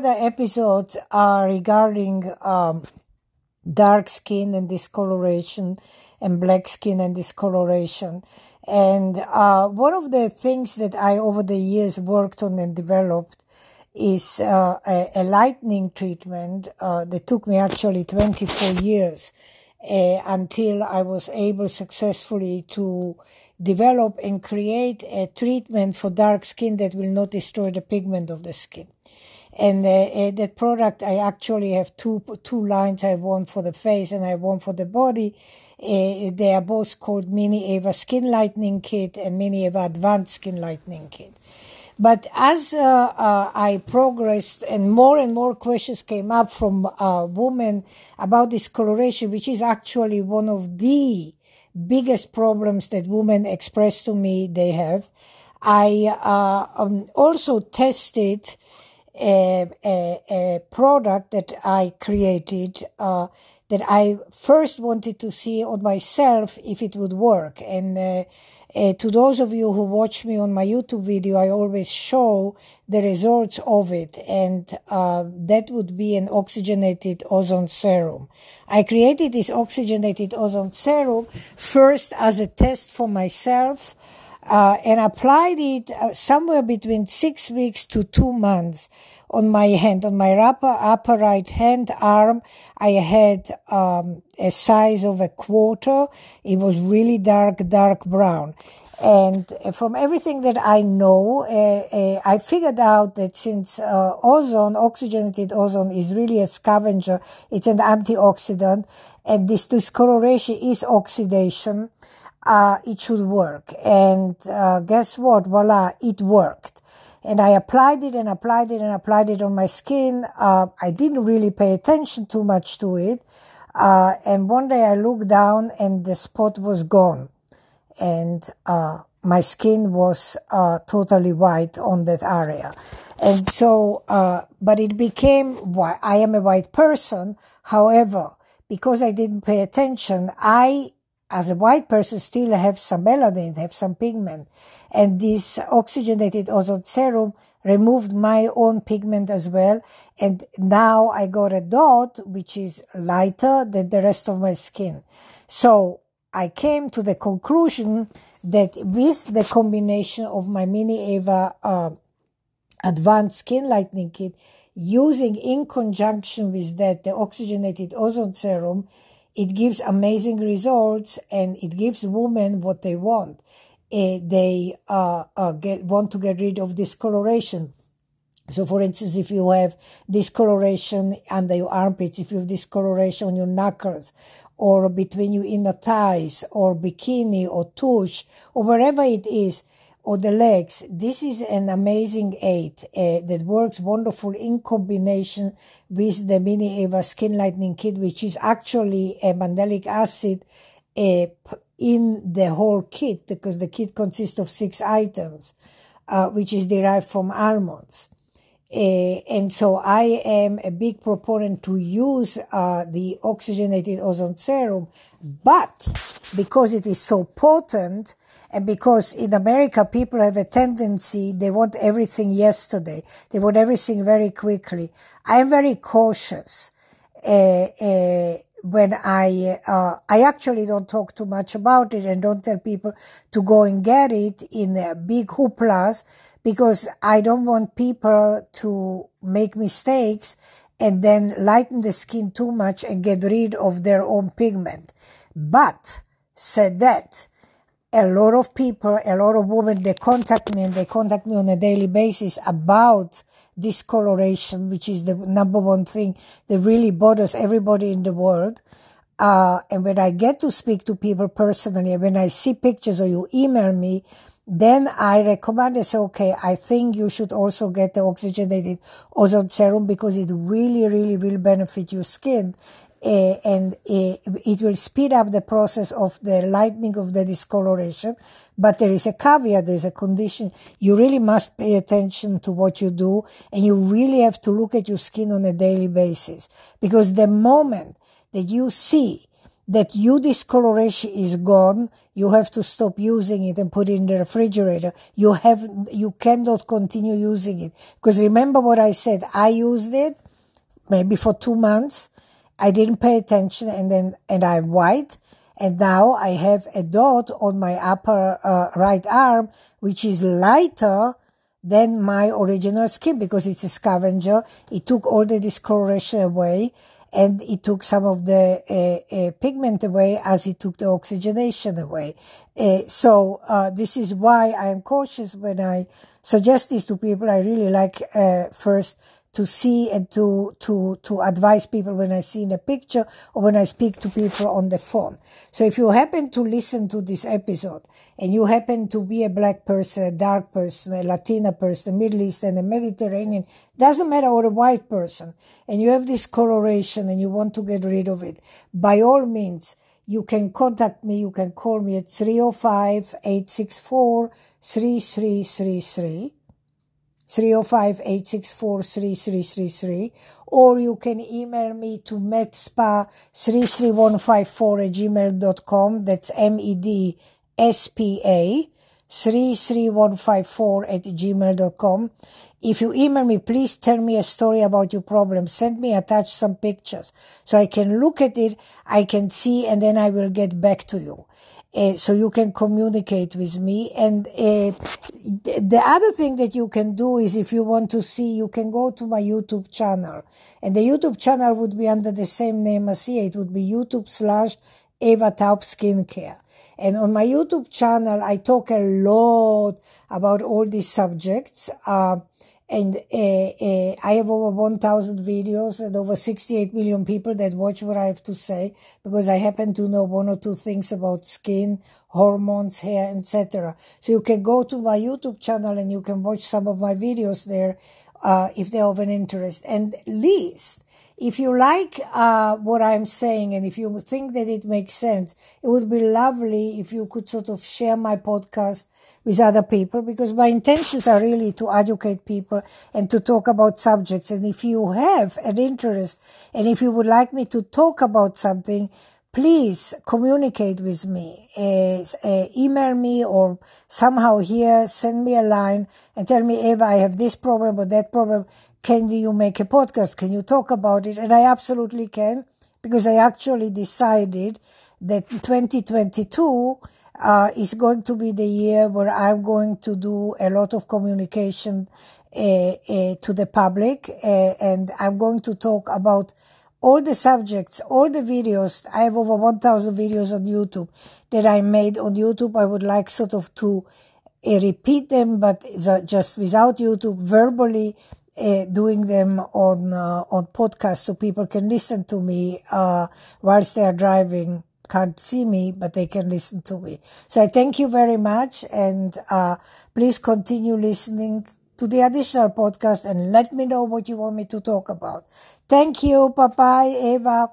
The episodes are regarding um, dark skin and discoloration and black skin and discoloration. And uh, one of the things that I, over the years, worked on and developed is uh, a, a, lightning treatment uh, that took me actually 24 years uh, until I was able successfully to develop and create a treatment for dark skin that will not destroy the pigment of the skin. And uh, uh, that product, I actually have two two lines. I have one for the face and I have one for the body. Uh, they are both called Mini Eva Skin Lightening Kit and Mini Eva Advanced Skin Lightening Kit. But as uh, uh, I progressed and more and more questions came up from uh, women about discoloration, which is actually one of the biggest problems that women express to me they have, I uh, um, also tested a, a, a, product that I created uh, that I first wanted to see on myself if it would work. And uh, uh, to those of you who watch me on my YouTube video, I always show the results of it, and uh, that would be an oxygenated ozone serum. I created this oxygenated ozone serum first as a test for myself. Uh, and applied it uh, somewhere between six weeks to two months on my hand, on my upper, upper right hand arm. I had um, a size of a quarter. It was really dark, dark brown. And from everything that I know, uh, uh, I figured out that since uh, ozone, oxygenated ozone, is really a scavenger, it's an antioxidant, and this discoloration is oxidation, uh, it should work. And uh, guess what? Voila, it worked and I applied it and applied it and applied it on my skin. Uh, I didn't really pay attention too much to it. Uh, and one day I looked down and the spot was gone. And, uh, my skin was, uh, totally white on that area. And so, uh, but it became white. I am a white person. However, because I didn't pay attention, I as a white person still have some melanin, have some pigment. And this oxygenated ozone serum removed my own pigment as well. And now I got a dot, which is lighter than the rest of my skin. So I came to the conclusion that with the combination of my mini Eva, uh, advanced skin lightening kit, using in conjunction with that the oxygenated ozone serum, it gives amazing results and it gives women what they want. Uh, they uh, uh, get, want to get rid of discoloration. So, for instance, if you have discoloration under your armpits, if you have discoloration on your knuckles, or between your inner thighs, or bikini, or tush, or wherever it is, or the legs. This is an amazing aid uh, that works wonderful in combination with the Mini Eva Skin Lightening Kit, which is actually a mandelic acid uh, in the whole kit because the kit consists of six items, uh, which is derived from almonds. Uh, and so I am a big proponent to use uh, the oxygenated ozone serum, but because it is so potent, and because in America people have a tendency they want everything yesterday, they want everything very quickly. I am very cautious. Uh, when I, uh, I actually don't talk too much about it and don't tell people to go and get it in a big hooplas because I don't want people to make mistakes and then lighten the skin too much and get rid of their own pigment. But said that, a lot of people, a lot of women, they contact me and they contact me on a daily basis about discoloration, which is the number one thing that really bothers everybody in the world. Uh, and when I get to speak to people personally, when I see pictures or you email me, then I recommend I say, okay, I think you should also get the oxygenated ozone serum because it really, really will benefit your skin. Uh, and uh, it will speed up the process of the lightening of the discoloration. But there is a caveat, there's a condition. You really must pay attention to what you do and you really have to look at your skin on a daily basis because the moment that you see that U discoloration is gone. You have to stop using it and put it in the refrigerator. You have, you cannot continue using it. Because remember what I said, I used it maybe for two months. I didn't pay attention and then, and I'm white. And now I have a dot on my upper uh, right arm, which is lighter than my original skin because it's a scavenger. It took all the discoloration away and it took some of the uh, uh, pigment away as it took the oxygenation away. Uh, so uh, this is why I am cautious when I suggest this to people. I really like uh, first to see and to, to, to advise people when I see in a picture or when I speak to people on the phone. So if you happen to listen to this episode and you happen to be a black person, a dark person, a Latina person, Middle Eastern, a Mediterranean, doesn't matter, or a white person, and you have this coloration and you want to get rid of it, by all means, you can contact me. You can call me at 305 864 3333. 305-864-3333 or you can email me to medspa33154 at gmail.com. That's M-E-D-S-P-A 33154 at gmail.com. If you email me, please tell me a story about your problem. Send me, attach some pictures so I can look at it, I can see, and then I will get back to you. Uh, so you can communicate with me. And uh, the other thing that you can do is if you want to see, you can go to my YouTube channel. And the YouTube channel would be under the same name as here. It would be YouTube slash Eva Taub Skincare. And on my YouTube channel, I talk a lot about all these subjects. Uh, and uh, uh, I have over 1,000 videos and over 68 million people that watch what I have to say because I happen to know one or two things about skin, hormones, hair, etc. So you can go to my YouTube channel and you can watch some of my videos there uh, if they're of an interest. And least, if you like uh, what I'm saying and if you think that it makes sense, it would be lovely if you could sort of share my podcast with other people because my intentions are really to educate people and to talk about subjects. And if you have an interest and if you would like me to talk about something, please communicate with me. Uh, uh, email me or somehow here, send me a line and tell me, Eva, I have this problem or that problem can you make a podcast? Can you talk about it? And I absolutely can because I actually decided that 2022 uh, is going to be the year where I'm going to do a lot of communication uh, uh, to the public, uh, and I'm going to talk about all the subjects, all the videos. I have over 1,000 videos on YouTube that I made on YouTube. I would like sort of to uh, repeat them, but just without YouTube verbally uh, doing them on uh, on podcast so people can listen to me uh, whilst they are driving. Can't see me, but they can listen to me. So I thank you very much, and uh, please continue listening to the additional podcast and let me know what you want me to talk about. Thank you. Bye bye, Eva.